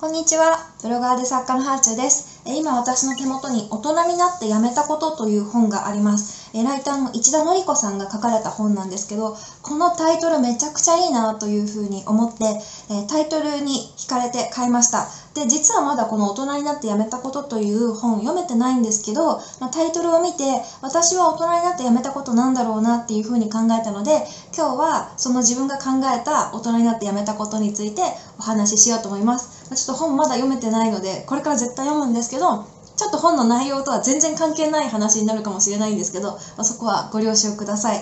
こんにちは。ブロガーで作家のハーチューです。今私の手元に大人になってやめたことという本があります。えライターの市田のり子さんが書かれた本なんですけど、このタイトルめちゃくちゃいいなというふうに思って、えタイトルに惹かれて買いました。で、実はまだこの大人になってやめたことという本読めてないんですけど、ま、タイトルを見て、私は大人になってやめたことなんだろうなっていうふうに考えたので、今日はその自分が考えた大人になってやめたことについてお話ししようと思います。ちょっと本まだ読めてないので、これから絶対読むんですけど、ちょっと本の内容とは全然関係ない話になるかもしれないんですけど、まあそこはご了承ください。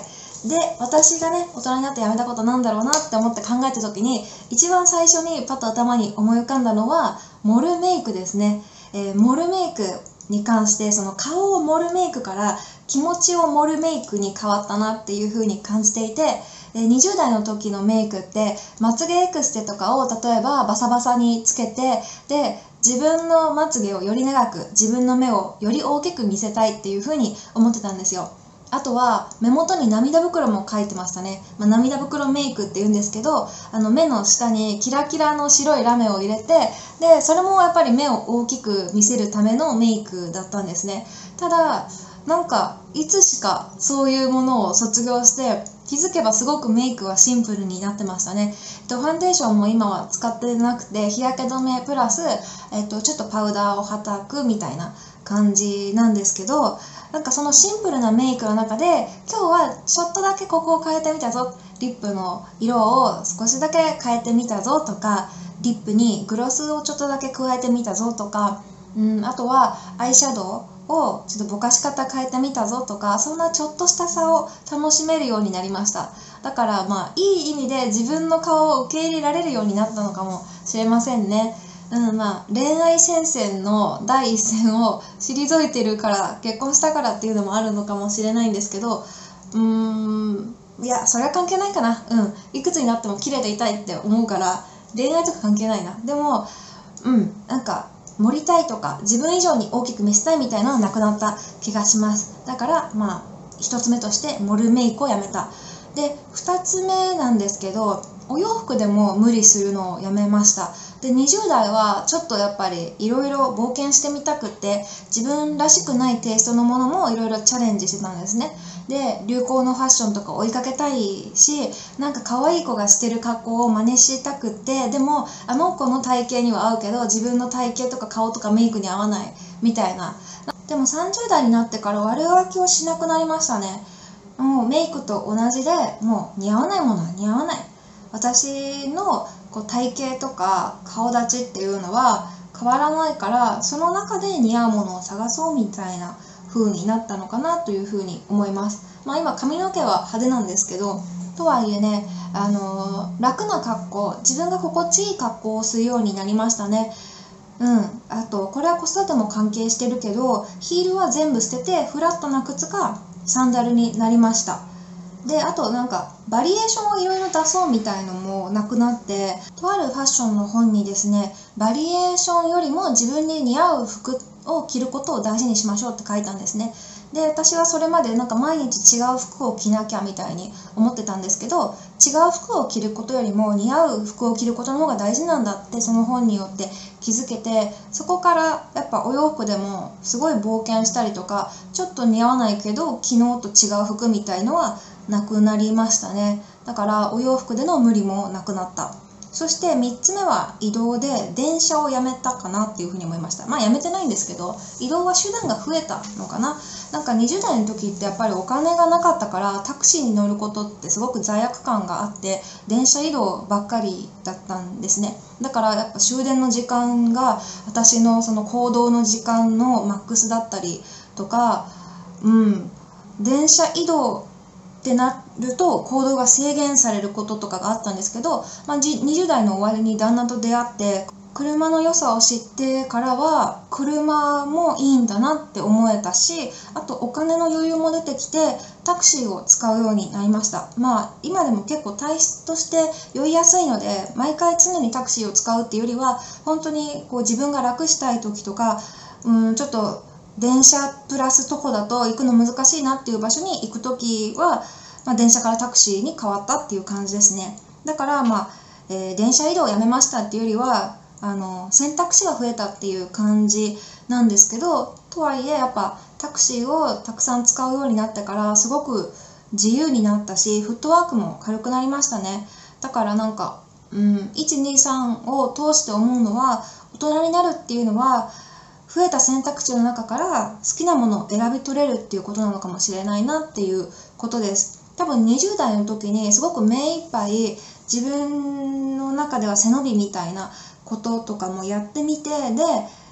で、私がね、大人になってやめたことなんだろうなって思って考えた時に、一番最初にパッと頭に思い浮かんだのは、モルメイクですね。えーモルメイクに関して、その顔を盛るメイクから気持ちを盛るメイクに変わったなっていう風に感じていて、え20代の時のメイクってまつげエクステとかを例えばバサバサにつけてで自分のまつげをより長く自分の目をより大きく見せたいっていう風に思ってたんですよ。あとは目元に涙袋も描いてましたね、まあ、涙袋メイクって言うんですけどあの目の下にキラキラの白いラメを入れてでそれもやっぱり目を大きく見せるためのメイクだったんですねただなんかいつしかそういうものを卒業して気づけばすごくメイクはシンプルになってましたね。えっと、ファンデーションも今は使ってなくて日焼け止めプラス、えっと、ちょっとパウダーをはたくみたいな感じなんですけどなんかそのシンプルなメイクの中で今日はちょっとだけここを変えてみたぞ。リップの色を少しだけ変えてみたぞとかリップにグロスをちょっとだけ加えてみたぞとか、うん、あとはアイシャドウをちょっとぼかし方変えてみたぞとかそんなちょっとした差を楽しめるようになりました。だからまあいい意味で自分の顔を受け入れられるようになったのかもしれませんね。うんまあ、恋愛戦線の第一線を退いてるから結婚したからっていうのもあるのかもしれないんですけどうんいやそれは関係ないかな。うんいくつになっても綺麗でいたいって思うから恋愛とか関係ないな。でもうんなんか盛りたいとか自分以上に大きく見せたいみたいなのはなくなった気がします。だからまあ一つ目として盛るメイクをやめた。で2つ目なんですけどお洋服でも無理するのをやめました。で20代はちょっとやっぱりいろいろ冒険してみたくて自分らしくないテイストのものもいろいろチャレンジしてたんですね。で流行のファッションとか追いかけたいしなんか可愛い子がしてる格好を真似したくてでもあの子の体型には合うけど自分の体型とか顔とかメイクに合わないみたいな。でも30代になってから悪あきをしなくなりましたね。もうメイクと同じでもう似合わないものは似合わない。私のこう体型とか顔立ちっていうのは変わらないからその中で似合うものを探そうみたいな風になったのかなという風に思います。まあ今髪の毛は派手なんですけどとはいえね、あのー楽な格好自分が心地いい格好をするようになりましたね。うん、あとこれは子育ても関係してるけどヒールは全部捨ててフラットな靴かサンダルになりましたであとなんかバリエーションをいろいろ出そうみたいのもなくなってとあるファッションの本にですねバリエーションよりも自分に似合う服を着ることを大事にしましょうって書いたんですね。で私はそれまでなんか毎日違う服を着なきゃみたいに思ってたんですけど違う服を着ることよりも似合う服を着ることの方が大事なんだってその本によって気づけてそこからやっぱお洋服でもすごい冒険したりとかちょっと似合わないけど昨日と違う服みたいのはなくなりましたね。だからお洋服での無理もなくなった。そして3つ目は移動で電車をやめたかなっていうふうに思いました。まあやめてないんですけど移動は手段が増えたのかな。なんか20代の時ってやっぱりお金がなかったからタクシーに乗ることってすごく罪悪感があって電車移動ばっかりだったんですね。だからやっぱ終電の時間が私のその行動の時間のマックスだったりとかうん電車移動ってなると行動が制限されることとかがあったんですけど、まあ、20代の終わりに旦那と出会って車の良さを知ってからは車もいいんだなって思えたしあとお金の余裕も出てきてタクシーを使うようになりました。まあ今でも結構体質として酔いやすいので毎回常にタクシーを使うっていうよりは本当にこう自分が楽したい時とかうんちょっと電車プラス徒歩だと行くの難しいなっていう場所に行く時は、まあ、電車からタクシーに変わったっていう感じですね。だからまあ、えー電車移動をやめましたっていうよりはあの選択肢が増えたっていう感じなんですけどとはいえやっぱタクシーをたくさん使うようになってからすごく自由になったしフットワークも軽くなりましたね。だからなんか、うん、123を通して思うのは大人になるっていうのは増えた選択肢の中から好きなものを選び取れるっていうことなのかもしれないなっていうことです。多分20代の時にすごく目いっぱい自分の中では背伸びみたいなこととかもやってみてで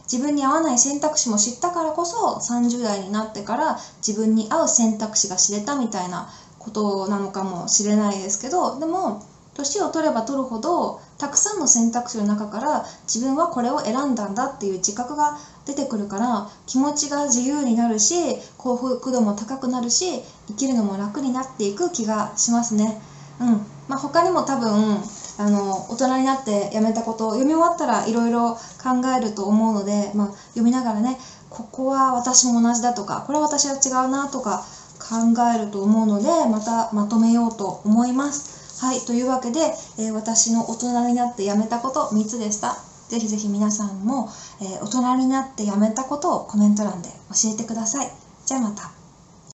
自分に合わない選択肢も知ったからこそ30代になってから自分に合う選択肢が知れたみたいなことなのかもしれないですけどでも年を取れば取るほどたくさんの選択肢の中から自分はこれを選んだんだっていう自覚が出てくるから気持ちが自由になるし幸福度も高くなるし生きるのも楽になっていく気がしますね。うんまあ、他にも多分あの大人になってやめたことを読み終わったらいろいろ考えると思うので、まあ、読みながらねここは私も同じだとかこれは私は違うなとか考えると思うのでまたまとめようと思います。はい、というわけで、えー、私の大人になってやめたこと3つでした。ぜひぜひ皆さんも、えー、大人になってやめたことをコメント欄で教えてください。じゃあまた。